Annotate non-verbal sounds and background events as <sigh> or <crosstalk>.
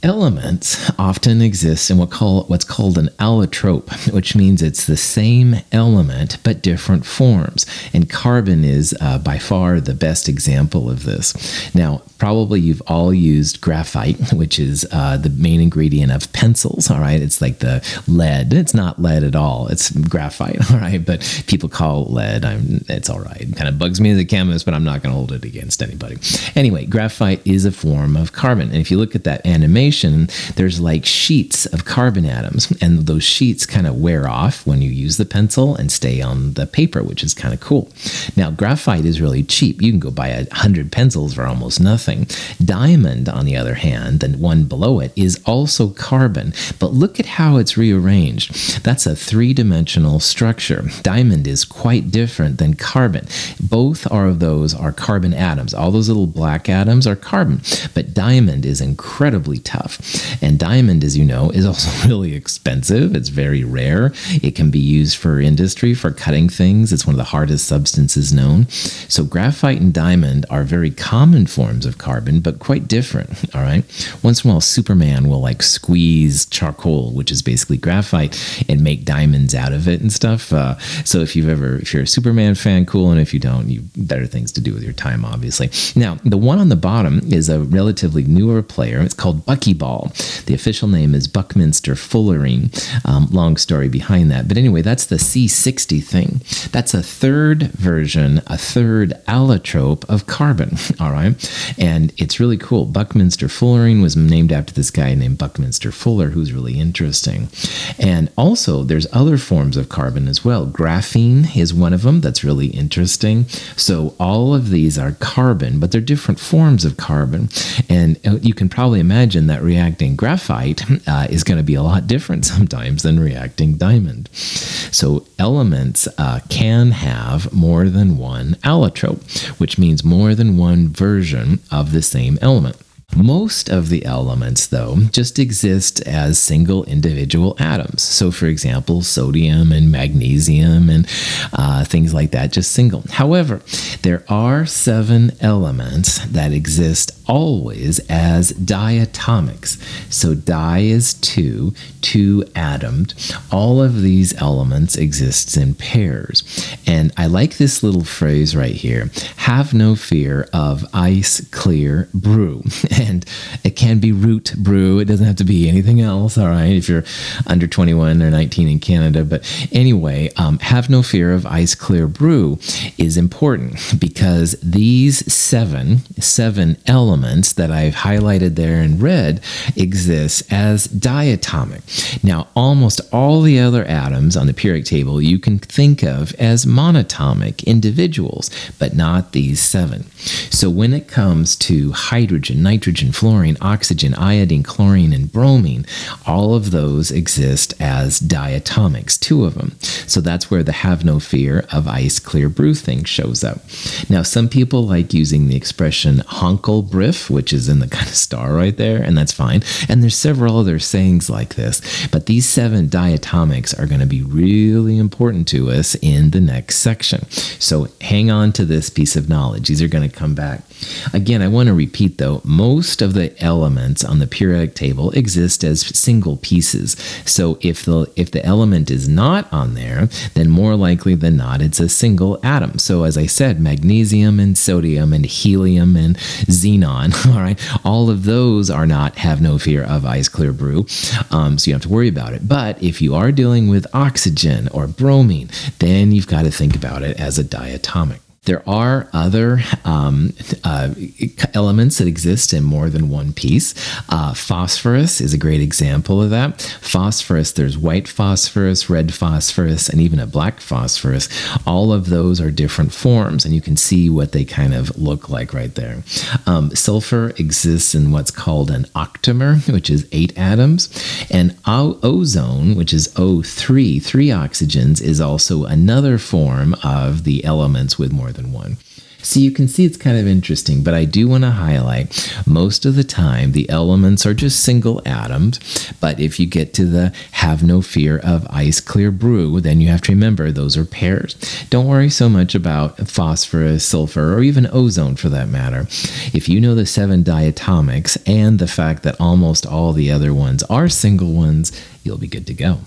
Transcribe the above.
Elements often exist in what call, what's called an allotrope, which means it's the same element but different forms. And carbon is uh, by far the best example of this. Now, probably you've all used graphite, which is uh, the main ingredient of pencils. All right, it's like the lead. It's not lead at all. It's graphite. <laughs> All right, but people call it lead. I'm, it's all right. It kind of bugs me as a chemist, but I'm not going to hold it against anybody. Anyway, graphite is a form of carbon, and if you look at that animation there's like sheets of carbon atoms, and those sheets kind of wear off when you use the pencil and stay on the paper, which is kind of cool. Now, graphite is really cheap. You can go buy a hundred pencils for almost nothing. Diamond, on the other hand, the one below it, is also carbon, but look at how it's rearranged. That's a three dimensional structure. Diamond is quite different than carbon. Both are of those are carbon atoms. All those little black atoms are carbon, but diamond is incredibly tough And diamond, as you know, is <laughs> also really expensive. It's very rare. It can be used for industry, for cutting things. It's one of the hardest substances known. So, graphite and diamond are very common forms of carbon, but quite different. <laughs> All right. Once in a while, Superman will like squeeze charcoal, which is basically graphite, and make diamonds out of it and stuff. Uh, so, if you've ever, if you're a Superman fan, cool. And if you don't, you better things to do with your time, obviously. Now, the one on the bottom is a relatively newer player. It's called Bucky Ball. The official name is Buckminster Fullerene. Um, long story behind that. But anyway, that's the C60 thing. That's a third version, a third allotrope of carbon. <laughs> All right. And it's really cool. Buckminster Fullerene was named after this guy named Buckminster Fuller, who's really interesting. And also, there's other forms of carbon as well. Graphene is one of them that's really interesting. So, all of these are carbon, but they're different forms of carbon. And uh, you can probably imagine that reacting graphite uh, is going to be a lot different sometimes than reacting diamond. So elements uh, can have more than one allotrope, which means more than one version of the same element. Most of the elements, though, just exist as single individual atoms. So, for example, sodium and magnesium and uh, things like that, just single. However, there are seven elements that exist always as diatomics. So, di is two, two atomed. All of these elements exist in pairs. And I like this little phrase right here have no fear of ice clear brew. <laughs> and it can be root brew. It doesn't have to be anything else. All right, if you're under 21 or 19 in Canada. But anyway, um, have no fear of ice clear brew is important because these seven seven elements that I've highlighted there in red exist as diatomic. Now, almost all the other atoms on the periodic table you can think of as monatomic individuals, but not these seven. So when it comes to hydrogen, nitrogen, fluorine, oxygen, iodine, chlorine, and bromine, all of those exist as diatomics, two of them. So that's where the have no fear of ice clear brew thing shows up. Now, some people like using the expression Hänkel-Brief, which is in the <laughs> kind of star right there, and that's fine. And there's several other sayings like this, but these seven diatomics are going to be really important to us in the next section. So hang on to this piece of knowledge. These are going to come back. Again, I want to repeat though, most of the elements on the periodic table exist as single pieces. So if the if the element is not on there, then more likely than not it's a single atom. So as I said, magnesium and sodium and helium and xenon, <laughs> all right, all of those are not have no fear of ice clear brew. Um, so you don't have to worry about it. But if you are dealing with oxygen or bromine, then you've got to think about it as a diatomic. There are other um, uh, elements that exist in more than one piece. Uh, phosphorus is a great example of that. Phosphorus, there's white phosphorus, red phosphorus, and even a black phosphorus. All of those are different forms, and you can see what they kind of look like right there. Um, sulfur exists in what's called an octamer, which is eight atoms, and ozone, which is O3, three oxygens, is also another form of the elements with more than one. So you can see it's kind of interesting, but I do want to highlight most of the time the elements are just single atoms. But if you get to the have no fear of ice clear brew, then you have to remember those are pairs. Don't worry so much about phosphorus, sulfur, or even ozone for that matter. If you know the seven diatomics and the fact that almost all the other ones are single ones, you'll be good to go.